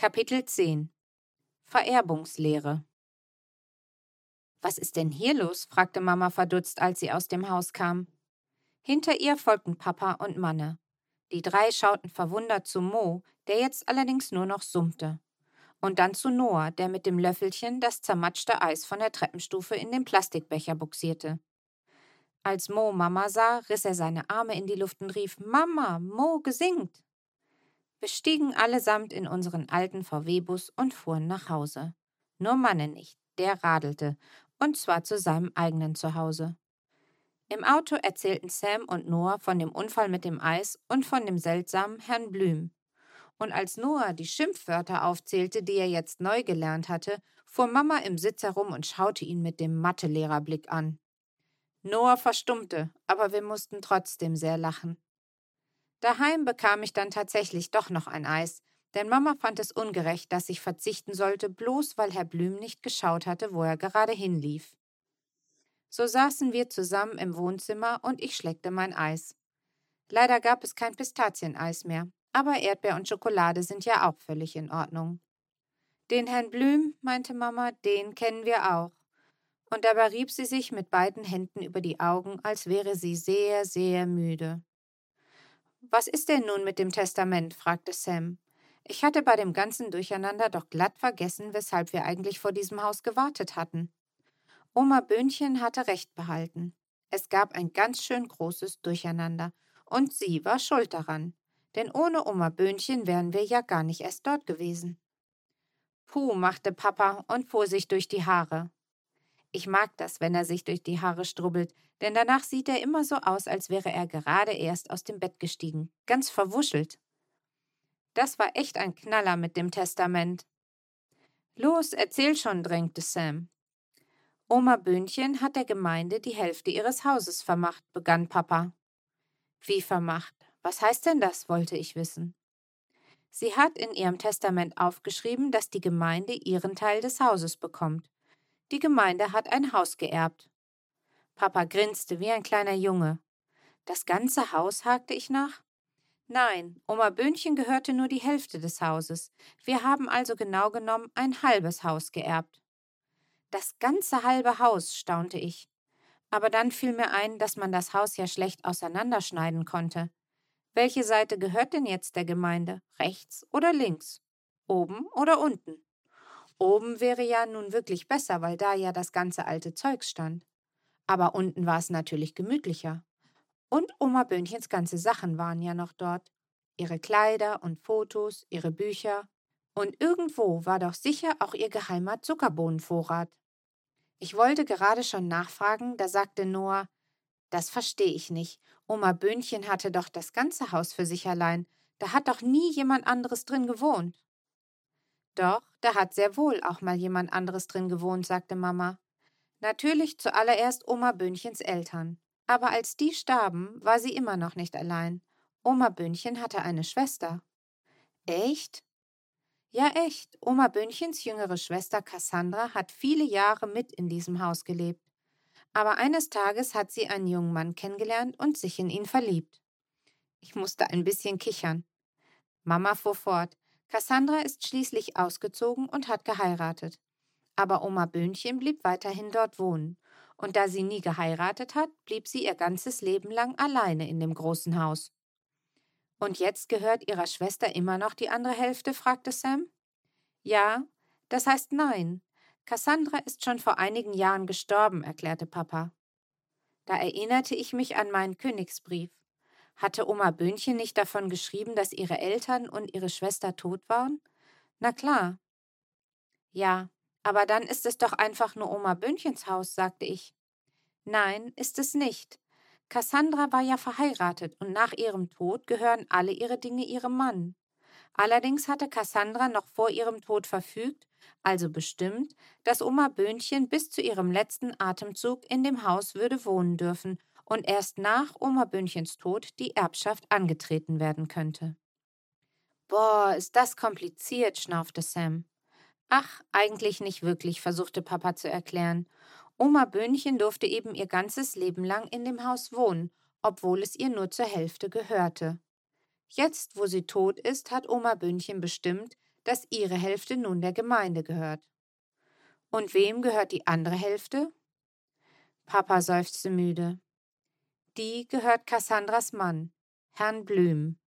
Kapitel 10 Vererbungslehre Was ist denn hier los? fragte Mama verdutzt, als sie aus dem Haus kam. Hinter ihr folgten Papa und Manne. Die drei schauten verwundert zu Mo, der jetzt allerdings nur noch summte. Und dann zu Noah, der mit dem Löffelchen das zermatschte Eis von der Treppenstufe in den Plastikbecher buxierte. Als Mo Mama sah, riss er seine Arme in die Luft und rief: Mama, Mo gesingt! Wir stiegen allesamt in unseren alten VW-Bus und fuhren nach Hause. Nur Manne nicht, der radelte, und zwar zu seinem eigenen Zuhause. Im Auto erzählten Sam und Noah von dem Unfall mit dem Eis und von dem seltsamen Herrn Blüm. Und als Noah die Schimpfwörter aufzählte, die er jetzt neu gelernt hatte, fuhr Mama im Sitz herum und schaute ihn mit dem Mathelehrer-Blick an. Noah verstummte, aber wir mussten trotzdem sehr lachen. Daheim bekam ich dann tatsächlich doch noch ein Eis, denn Mama fand es ungerecht, dass ich verzichten sollte, bloß weil Herr Blüm nicht geschaut hatte, wo er gerade hinlief. So saßen wir zusammen im Wohnzimmer und ich schleckte mein Eis. Leider gab es kein Pistazieneis mehr, aber Erdbeer und Schokolade sind ja auch völlig in Ordnung. Den Herrn Blüm, meinte Mama, den kennen wir auch. Und dabei rieb sie sich mit beiden Händen über die Augen, als wäre sie sehr, sehr müde. Was ist denn nun mit dem Testament? fragte Sam. Ich hatte bei dem ganzen Durcheinander doch glatt vergessen, weshalb wir eigentlich vor diesem Haus gewartet hatten. Oma Böhnchen hatte recht behalten. Es gab ein ganz schön großes Durcheinander, und sie war schuld daran, denn ohne Oma Böhnchen wären wir ja gar nicht erst dort gewesen. Puh, machte Papa und fuhr sich durch die Haare. Ich mag das, wenn er sich durch die Haare strubbelt, denn danach sieht er immer so aus, als wäre er gerade erst aus dem Bett gestiegen, ganz verwuschelt. Das war echt ein Knaller mit dem Testament. Los, erzähl schon, drängte Sam. Oma Böhnchen hat der Gemeinde die Hälfte ihres Hauses vermacht, begann Papa. Wie vermacht? Was heißt denn das? wollte ich wissen. Sie hat in ihrem Testament aufgeschrieben, dass die Gemeinde ihren Teil des Hauses bekommt. Die Gemeinde hat ein Haus geerbt. Papa grinste wie ein kleiner Junge. Das ganze Haus? hakte ich nach. Nein, Oma Böhnchen gehörte nur die Hälfte des Hauses. Wir haben also genau genommen ein halbes Haus geerbt. Das ganze halbe Haus, staunte ich. Aber dann fiel mir ein, dass man das Haus ja schlecht auseinanderschneiden konnte. Welche Seite gehört denn jetzt der Gemeinde? Rechts oder links? Oben oder unten? Oben wäre ja nun wirklich besser, weil da ja das ganze alte Zeugs stand. Aber unten war es natürlich gemütlicher. Und Oma Böhnchens ganze Sachen waren ja noch dort. Ihre Kleider und Fotos, ihre Bücher. Und irgendwo war doch sicher auch ihr geheimer Zuckerbohnenvorrat. Ich wollte gerade schon nachfragen, da sagte Noah, das verstehe ich nicht. Oma Böhnchen hatte doch das ganze Haus für sich allein. Da hat doch nie jemand anderes drin gewohnt. Doch, da hat sehr wohl auch mal jemand anderes drin gewohnt, sagte Mama. Natürlich zuallererst Oma Böhnchens Eltern. Aber als die starben, war sie immer noch nicht allein. Oma Böhnchen hatte eine Schwester. Echt? Ja, echt. Oma Böhnchens jüngere Schwester Cassandra hat viele Jahre mit in diesem Haus gelebt. Aber eines Tages hat sie einen jungen Mann kennengelernt und sich in ihn verliebt. Ich musste ein bisschen kichern. Mama fuhr fort. Cassandra ist schließlich ausgezogen und hat geheiratet. Aber Oma Böhnchen blieb weiterhin dort wohnen. Und da sie nie geheiratet hat, blieb sie ihr ganzes Leben lang alleine in dem großen Haus. Und jetzt gehört ihrer Schwester immer noch die andere Hälfte? fragte Sam. Ja, das heißt nein. Cassandra ist schon vor einigen Jahren gestorben, erklärte Papa. Da erinnerte ich mich an meinen Königsbrief. Hatte Oma Böhnchen nicht davon geschrieben, dass ihre Eltern und ihre Schwester tot waren? Na klar. Ja, aber dann ist es doch einfach nur Oma Böhnchens Haus, sagte ich. Nein, ist es nicht. Cassandra war ja verheiratet und nach ihrem Tod gehören alle ihre Dinge ihrem Mann. Allerdings hatte Cassandra noch vor ihrem Tod verfügt, also bestimmt, dass Oma Böhnchen bis zu ihrem letzten Atemzug in dem Haus würde wohnen dürfen und erst nach Oma Böhnchens Tod die Erbschaft angetreten werden könnte. Boah, ist das kompliziert, schnaufte Sam. Ach, eigentlich nicht wirklich, versuchte Papa zu erklären. Oma Böhnchen durfte eben ihr ganzes Leben lang in dem Haus wohnen, obwohl es ihr nur zur Hälfte gehörte. Jetzt, wo sie tot ist, hat Oma Böhnchen bestimmt, dass ihre Hälfte nun der Gemeinde gehört. Und wem gehört die andere Hälfte? Papa seufzte müde. Die gehört Cassandras Mann, Herrn Blüm.